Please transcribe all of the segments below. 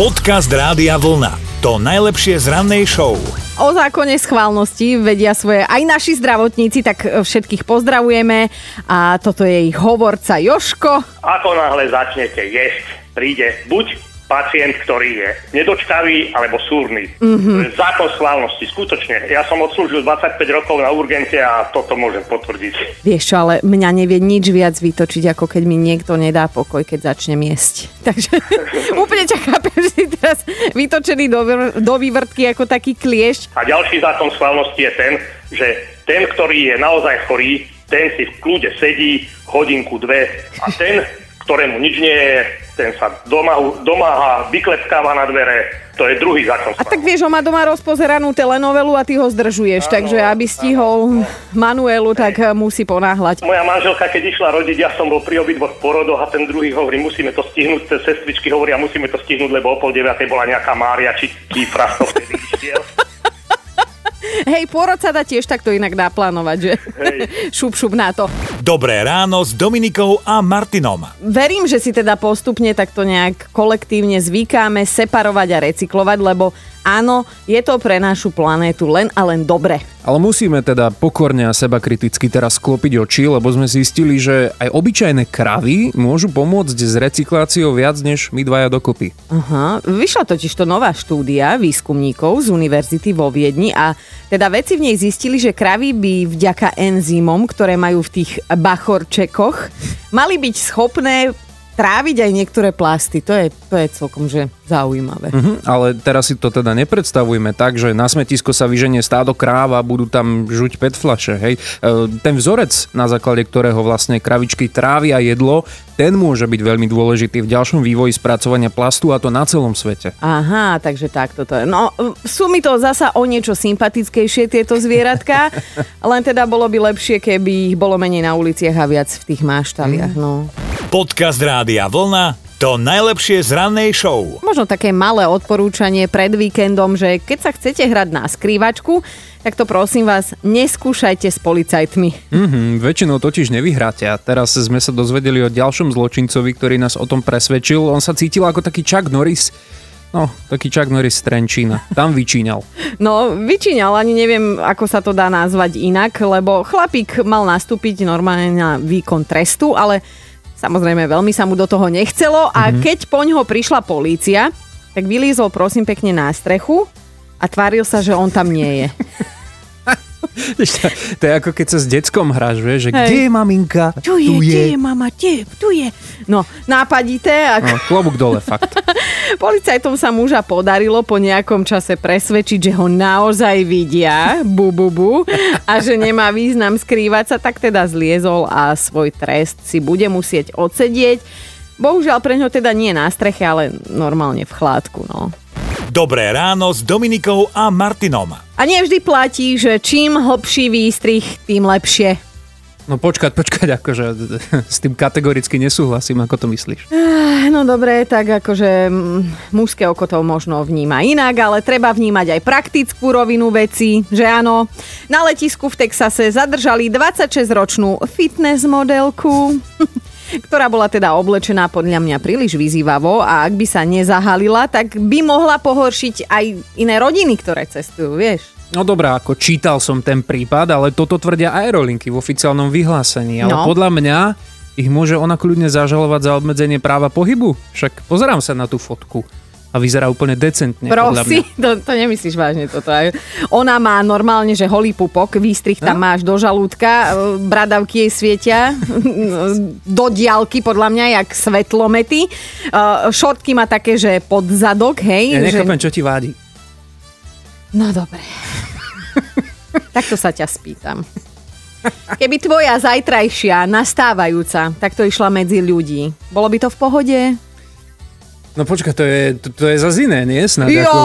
Podcast Rádia Vlna. To najlepšie z rannej show. O zákone schválnosti vedia svoje aj naši zdravotníci, tak všetkých pozdravujeme. A toto je ich hovorca Joško. Ako náhle začnete jesť, príde buď pacient, ktorý je nedočkavý alebo súrny. Mm-hmm. Zákon schválnosti, skutočne. Ja som odslúžil 25 rokov na urgente a toto môžem potvrdiť. Vieš čo, ale mňa nevie nič viac vytočiť, ako keď mi niekto nedá pokoj, keď začnem jesť. Takže úplne ťa chápem, že si teraz vytočený do, do vývrtky ako taký kliešť. A ďalší zákon schválnosti je ten, že ten, ktorý je naozaj chorý, ten si v kľude sedí hodinku, dve a ten, ktorému nič nie je, ten sa domáha, domáha vyklepkáva na dvere, to je druhý zákon. A tak vieš, on má doma rozpozeranú telenovelu a ty ho zdržuješ, ano, takže aby stihol ano. Manuelu, tak Hej. musí ponáhľať. Moja manželka, keď išla rodiť, ja som bol pri obidvoch porodoch a ten druhý hovorí, musíme to stihnúť, tie sestričky hovoria, musíme to stihnúť, lebo o pol deviatej bola nejaká Mária či Kýfra, vtedy išiel. Hej, pôrod sa dá tiež takto inak naplánovať, že? Hej. šup, šup na to. Dobré ráno s Dominikou a Martinom. Verím, že si teda postupne takto nejak kolektívne zvykáme separovať a recyklovať, lebo Áno, je to pre našu planétu len a len dobre. Ale musíme teda pokorne a seba kriticky teraz sklopiť oči, lebo sme zistili, že aj obyčajné kravy môžu pomôcť s recykláciou viac než my dvaja dokopy. Aha, vyšla totiž to nová štúdia výskumníkov z univerzity vo Viedni a teda vedci v nej zistili, že kravy by vďaka enzymom, ktoré majú v tých bachorčekoch, mali byť schopné tráviť aj niektoré plasty. To je, to je celkom že zaujímavé. Uh-huh, ale teraz si to teda nepredstavujme tak, že na smetisko sa vyženie stádo kráva a budú tam žuť pet flaše. Hej. E, ten vzorec, na základe ktorého vlastne kravičky trávia jedlo, ten môže byť veľmi dôležitý v ďalšom vývoji spracovania plastu a to na celom svete. Aha, takže takto to je. No, sú mi to zasa o niečo sympatickejšie tieto zvieratka, len teda bolo by lepšie, keby ich bolo menej na uliciach a viac v tých máštaliach. Mm. No. Podcast Rádia Vlna to najlepšie z rannej show. Možno také malé odporúčanie pred víkendom, že keď sa chcete hrať na skrývačku, tak to prosím vás, neskúšajte s policajtmi. Mm-hmm, väčšinou totiž nevyhráte a teraz sme sa dozvedeli o ďalšom zločincovi, ktorý nás o tom presvedčil. On sa cítil ako taký Chuck Norris, No, taký Chuck Norris z Trenčína. Tam vyčíňal. No, vyčíňal, ani neviem, ako sa to dá nazvať inak, lebo chlapík mal nastúpiť normálne na výkon trestu, ale Samozrejme, veľmi sa mu do toho nechcelo a mm-hmm. keď po ňoho prišla polícia, tak vylízol prosím pekne na strechu a tváril sa, že on tam nie je. to je ako keď sa s deckom hráš, vieš, že Hej. kde je maminka? Tu je, tu je. kde je mama, kde, tu je. No, nápadité. Ako... No, klobúk dole, fakt. Policajtom sa muža podarilo po nejakom čase presvedčiť, že ho naozaj vidia, bu, bu, bu, a že nemá význam skrývať sa, tak teda zliezol a svoj trest si bude musieť odsedieť. Bohužiaľ pre ňo teda nie na streche, ale normálne v chládku, no. Dobré ráno s Dominikou a Martinom. A nie vždy platí, že čím hlbší výstrih, tým lepšie. No počkať, počkať, akože s tým kategoricky nesúhlasím, ako to myslíš? No dobre, tak akože mužské oko to možno vníma inak, ale treba vnímať aj praktickú rovinu veci, že áno. Na letisku v Texase zadržali 26-ročnú fitness modelku. ktorá bola teda oblečená podľa mňa príliš vyzývavo a ak by sa nezahalila, tak by mohla pohoršiť aj iné rodiny, ktoré cestujú, vieš. No dobrá, ako čítal som ten prípad, ale toto tvrdia aerolinky v oficiálnom vyhlásení. Ale no. podľa mňa ich môže ona kľudne zažalovať za obmedzenie práva pohybu. Však pozerám sa na tú fotku a vyzerá úplne decentne. Prosím, to, to nemyslíš vážne toto. Ona má normálne, že holý pupok, výstrih tam no? máš do žalúdka, e, bradavky jej svietia do diálky, podľa mňa, jak svetlomety. E, šortky má také, že pod zadok, hej. Ja nechápem, že... čo ti vádi. No dobre. Takto sa ťa spýtam. Keby tvoja zajtrajšia, nastávajúca, takto išla medzi ľudí, bolo by to v pohode? No počkaj, to je, to, to je zase iné, nie? Snad jo, ako...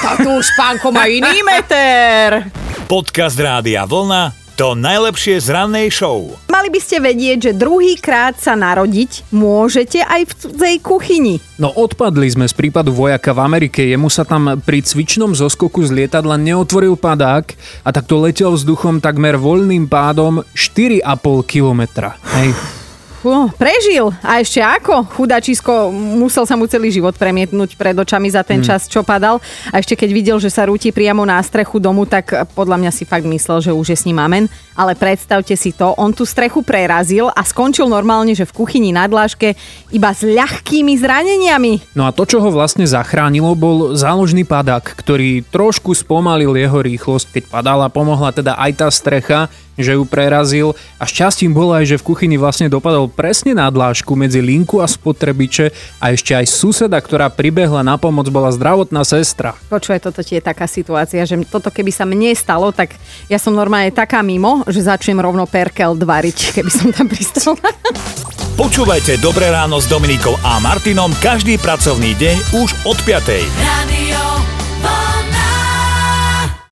tak tu už pánko má iný meter. Podcast Rádia Vlna to najlepšie z rannej show. Mali by ste vedieť, že druhýkrát sa narodiť môžete aj v cudzej kuchyni. No odpadli sme z prípadu vojaka v Amerike. Jemu sa tam pri cvičnom zoskoku z lietadla neotvoril padák a takto letel vzduchom takmer voľným pádom 4,5 kilometra. Hej. No, prežil. A ešte ako? Chudačisko, musel sa mu celý život premietnúť pred očami za ten čas, čo padal. A ešte keď videl, že sa rúti priamo na strechu domu, tak podľa mňa si fakt myslel, že už je s ním amen. Ale predstavte si to, on tú strechu prerazil a skončil normálne, že v kuchyni na dláške iba s ľahkými zraneniami. No a to, čo ho vlastne zachránilo, bol záložný padák, ktorý trošku spomalil jeho rýchlosť, keď padala, pomohla teda aj tá strecha, že ju prerazil a šťastím bolo aj, že v kuchyni vlastne dopadol presne na dlážku medzi linku a spotrebiče a ešte aj suseda, ktorá pribehla na pomoc, bola zdravotná sestra. Počuje, toto ti je taká situácia, že toto keby sa mne stalo, tak ja som normálne taká mimo, že začnem rovno perkel dvariť, keby som tam pristala. Počúvajte Dobré ráno s Dominikou a Martinom každý pracovný deň už od 5. Radio